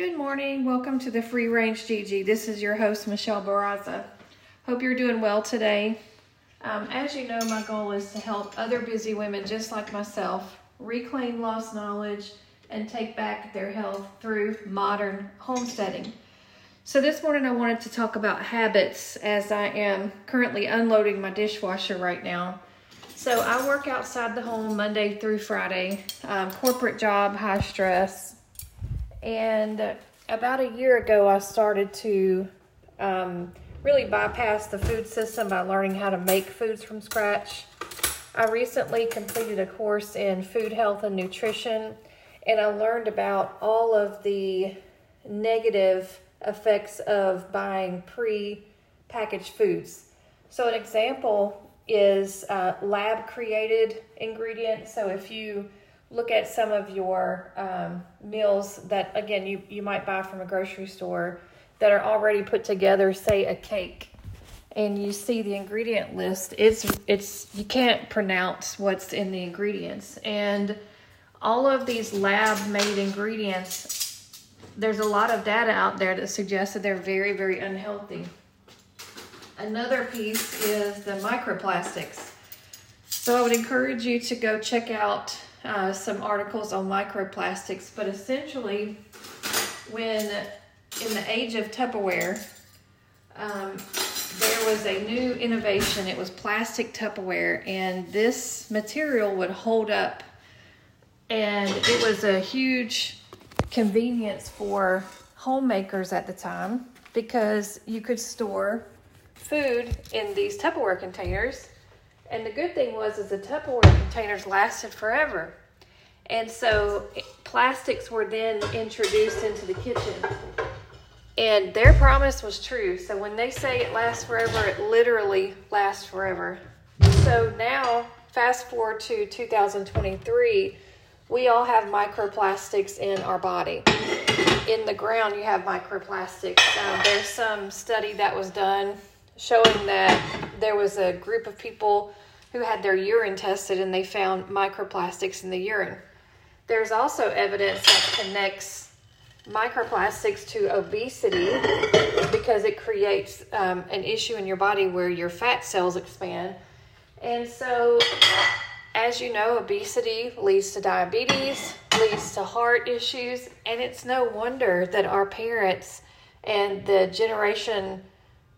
Good morning. Welcome to the Free Range Gigi. This is your host, Michelle Barraza. Hope you're doing well today. Um, as you know, my goal is to help other busy women just like myself reclaim lost knowledge and take back their health through modern homesteading. So, this morning I wanted to talk about habits as I am currently unloading my dishwasher right now. So, I work outside the home Monday through Friday, um, corporate job, high stress. And about a year ago, I started to um, really bypass the food system by learning how to make foods from scratch. I recently completed a course in food health and nutrition, and I learned about all of the negative effects of buying pre packaged foods. So, an example is uh, lab created ingredients. So, if you look at some of your um, meals that, again, you, you might buy from a grocery store that are already put together, say a cake, and you see the ingredient list, it's it's you can't pronounce what's in the ingredients. And all of these lab made ingredients, there's a lot of data out there that suggests that they're very, very unhealthy. Another piece is the microplastics. So I would encourage you to go check out uh, some articles on microplastics, but essentially, when in the age of Tupperware, um, there was a new innovation. It was plastic Tupperware, and this material would hold up, and it was a huge convenience for homemakers at the time because you could store food in these Tupperware containers. And the good thing was is the Tupperware containers lasted forever. And so plastics were then introduced into the kitchen. And their promise was true. So when they say it lasts forever, it literally lasts forever. So now, fast forward to 2023, we all have microplastics in our body. In the ground, you have microplastics. Um, there's some study that was done showing that there was a group of people who had their urine tested and they found microplastics in the urine. There's also evidence that connects microplastics to obesity because it creates um, an issue in your body where your fat cells expand. And so, as you know, obesity leads to diabetes, leads to heart issues, and it's no wonder that our parents and the generation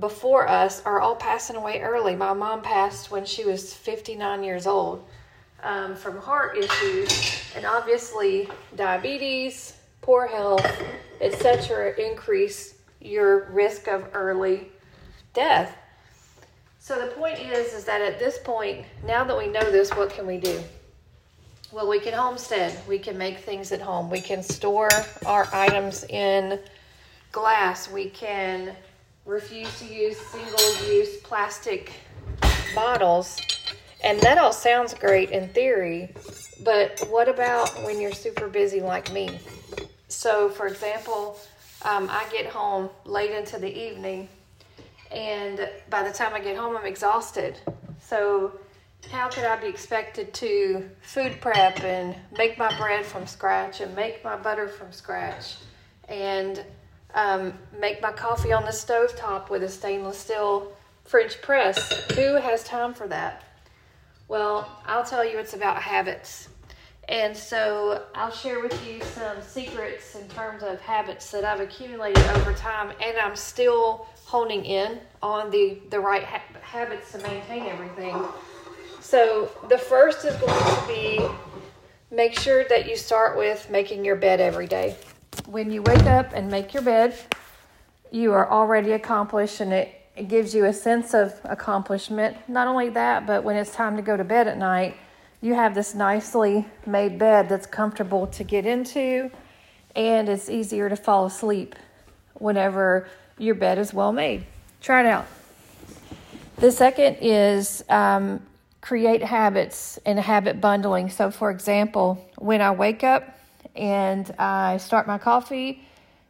before us are all passing away early. My mom passed when she was 59 years old um, from heart issues, and obviously, diabetes, poor health, etc., increase your risk of early death. So the point is, is that at this point, now that we know this, what can we do? Well, we can homestead. We can make things at home. We can store our items in glass. We can refuse to use single-use plastic bottles. And that all sounds great in theory, but what about when you're super busy like me? So, for example, um, I get home late into the evening, and by the time I get home, I'm exhausted. So, how could I be expected to food prep and make my bread from scratch and make my butter from scratch and um, make my coffee on the stove top with a stainless steel French press? Who has time for that? Well, I'll tell you, it's about habits. And so I'll share with you some secrets in terms of habits that I've accumulated over time, and I'm still honing in on the, the right ha- habits to maintain everything. So the first is going to be make sure that you start with making your bed every day. When you wake up and make your bed, you are already accomplished, and it, it gives you a sense of accomplishment. Not only that, but when it's time to go to bed at night, you have this nicely made bed that's comfortable to get into and it's easier to fall asleep whenever your bed is well made. Try it out. The second is um, create habits and habit bundling. So, for example, when I wake up and I start my coffee,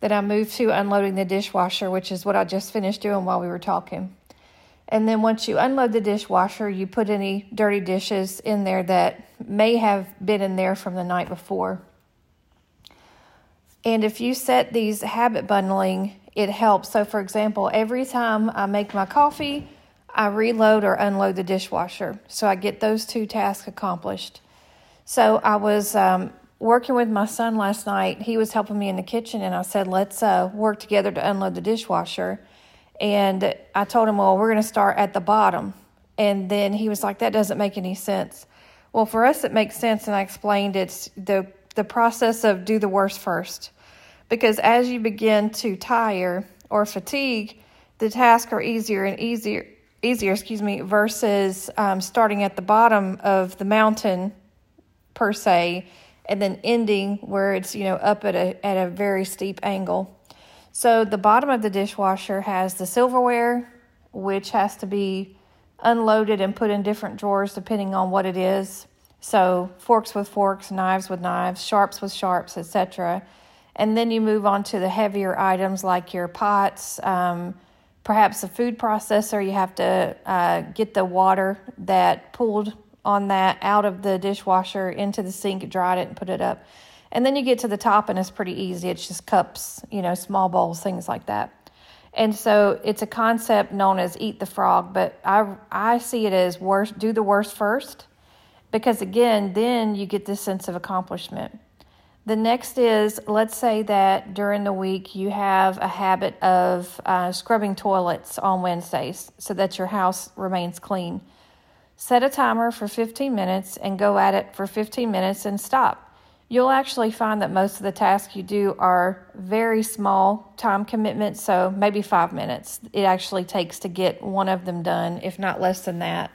then I move to unloading the dishwasher, which is what I just finished doing while we were talking. And then once you unload the dishwasher, you put any dirty dishes in there that may have been in there from the night before. And if you set these habit bundling, it helps. So, for example, every time I make my coffee, I reload or unload the dishwasher. So I get those two tasks accomplished. So I was um, working with my son last night. He was helping me in the kitchen, and I said, let's uh, work together to unload the dishwasher. And I told him, well, we're going to start at the bottom. And then he was like, that doesn't make any sense. Well, for us, it makes sense. And I explained it's the, the process of do the worst first. Because as you begin to tire or fatigue, the tasks are easier and easier, easier, excuse me, versus um, starting at the bottom of the mountain per se, and then ending where it's you know up at a at a very steep angle. So the bottom of the dishwasher has the silverware, which has to be unloaded and put in different drawers depending on what it is. So forks with forks, knives with knives, sharps with sharps, etc. And then you move on to the heavier items like your pots, um, perhaps a food processor. You have to uh, get the water that pooled on that out of the dishwasher into the sink, dried it, and put it up. And then you get to the top, and it's pretty easy. It's just cups, you know, small bowls, things like that. And so it's a concept known as eat the frog, but I I see it as worst do the worst first, because again, then you get this sense of accomplishment. The next is let's say that during the week you have a habit of uh, scrubbing toilets on Wednesdays so that your house remains clean. Set a timer for 15 minutes and go at it for 15 minutes and stop. You'll actually find that most of the tasks you do are very small time commitments, so maybe five minutes it actually takes to get one of them done, if not less than that.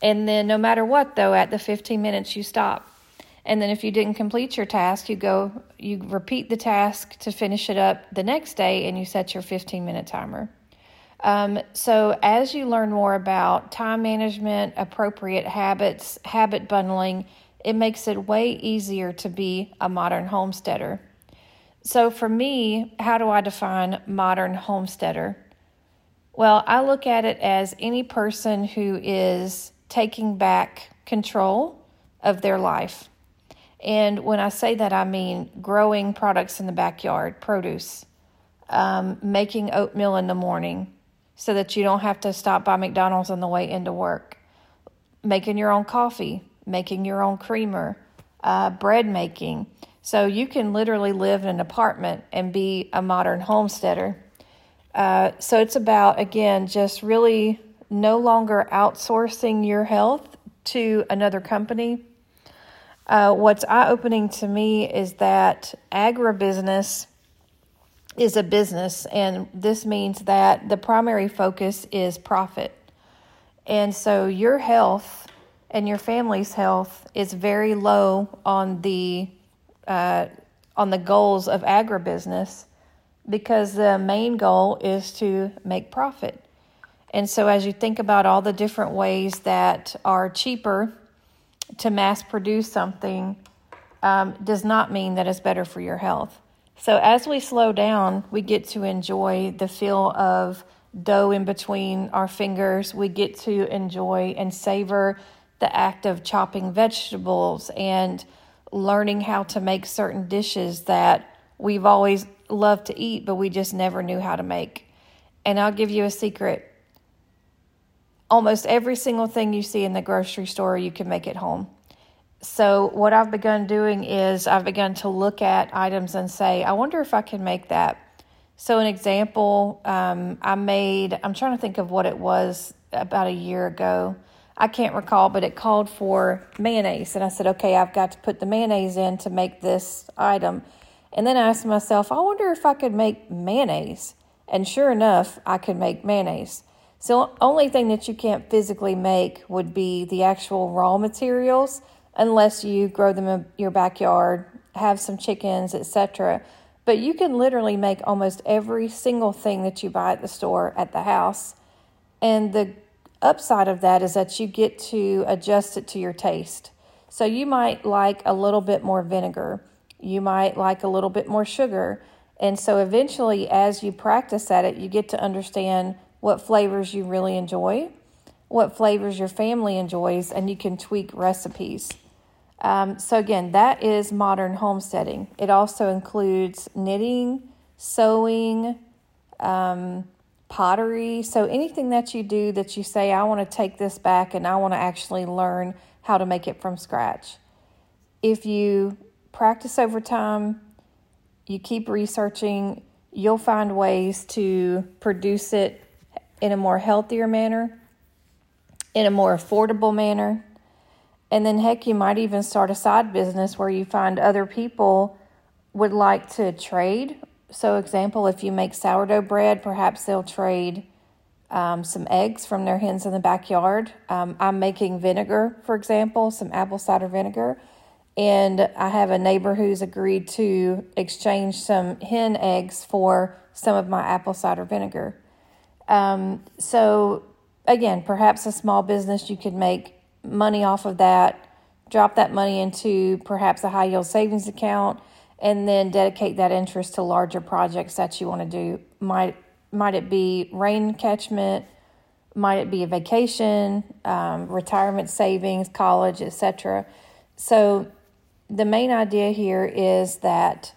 And then, no matter what, though, at the 15 minutes, you stop. And then if you didn't complete your task, you go, you repeat the task to finish it up the next day and you set your 15 minute timer. Um, so as you learn more about time management, appropriate habits, habit bundling, it makes it way easier to be a modern homesteader. So for me, how do I define modern homesteader? Well, I look at it as any person who is taking back control of their life. And when I say that, I mean growing products in the backyard, produce, um, making oatmeal in the morning so that you don't have to stop by McDonald's on the way into work, making your own coffee, making your own creamer, uh, bread making. So you can literally live in an apartment and be a modern homesteader. Uh, so it's about, again, just really no longer outsourcing your health to another company uh, what's eye opening to me is that agribusiness is a business, and this means that the primary focus is profit. And so your health and your family's health is very low on the uh, on the goals of agribusiness because the main goal is to make profit. And so as you think about all the different ways that are cheaper to mass produce something um, does not mean that it's better for your health. So, as we slow down, we get to enjoy the feel of dough in between our fingers. We get to enjoy and savor the act of chopping vegetables and learning how to make certain dishes that we've always loved to eat, but we just never knew how to make. And I'll give you a secret almost every single thing you see in the grocery store, you can make at home. So, what I've begun doing is I've begun to look at items and say, I wonder if I can make that. So, an example, um, I made, I'm trying to think of what it was about a year ago. I can't recall, but it called for mayonnaise. And I said, okay, I've got to put the mayonnaise in to make this item. And then I asked myself, I wonder if I could make mayonnaise. And sure enough, I could make mayonnaise. So, only thing that you can't physically make would be the actual raw materials, unless you grow them in your backyard, have some chickens, etc. But you can literally make almost every single thing that you buy at the store at the house. And the upside of that is that you get to adjust it to your taste. So, you might like a little bit more vinegar, you might like a little bit more sugar. And so, eventually, as you practice at it, you get to understand what flavors you really enjoy, what flavors your family enjoys, and you can tweak recipes. Um, so, again, that is modern homesteading. It also includes knitting, sewing, um, pottery. So, anything that you do that you say, I want to take this back and I want to actually learn how to make it from scratch. If you practice over time, you keep researching, you'll find ways to produce it in a more healthier manner, in a more affordable manner. And then, heck, you might even start a side business where you find other people would like to trade. So, example, if you make sourdough bread, perhaps they'll trade um, some eggs from their hens in the backyard. Um, I'm making vinegar, for example, some apple cider vinegar. And I have a neighbor who's agreed to exchange some hen eggs for some of my apple cider vinegar. Um, so, again, perhaps a small business you could make money off of that, drop that money into perhaps a high yield savings account, and then dedicate that interest to larger projects that you want to do. Might might it be rain catchment? Might it be a vacation, um, retirement savings, college, etc. So the main idea here is that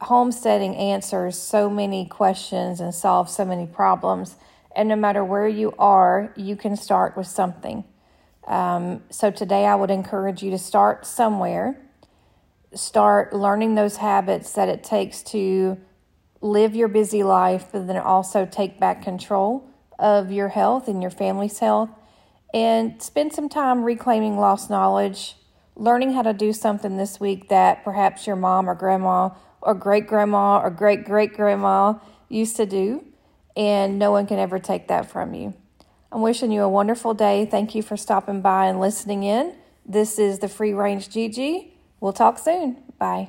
homesteading answers so many questions and solves so many problems. And no matter where you are, you can start with something. Um, so today, I would encourage you to start somewhere. Start learning those habits that it takes to live your busy life, but then also take back control of your health and your family's health. And spend some time reclaiming lost knowledge learning how to do something this week that perhaps your mom or grandma or great grandma or great great grandma used to do, and no one can ever take that from you. I'm wishing you a wonderful day. Thank you for stopping by and listening in. This is the Free Range Gigi. We'll talk soon. Bye.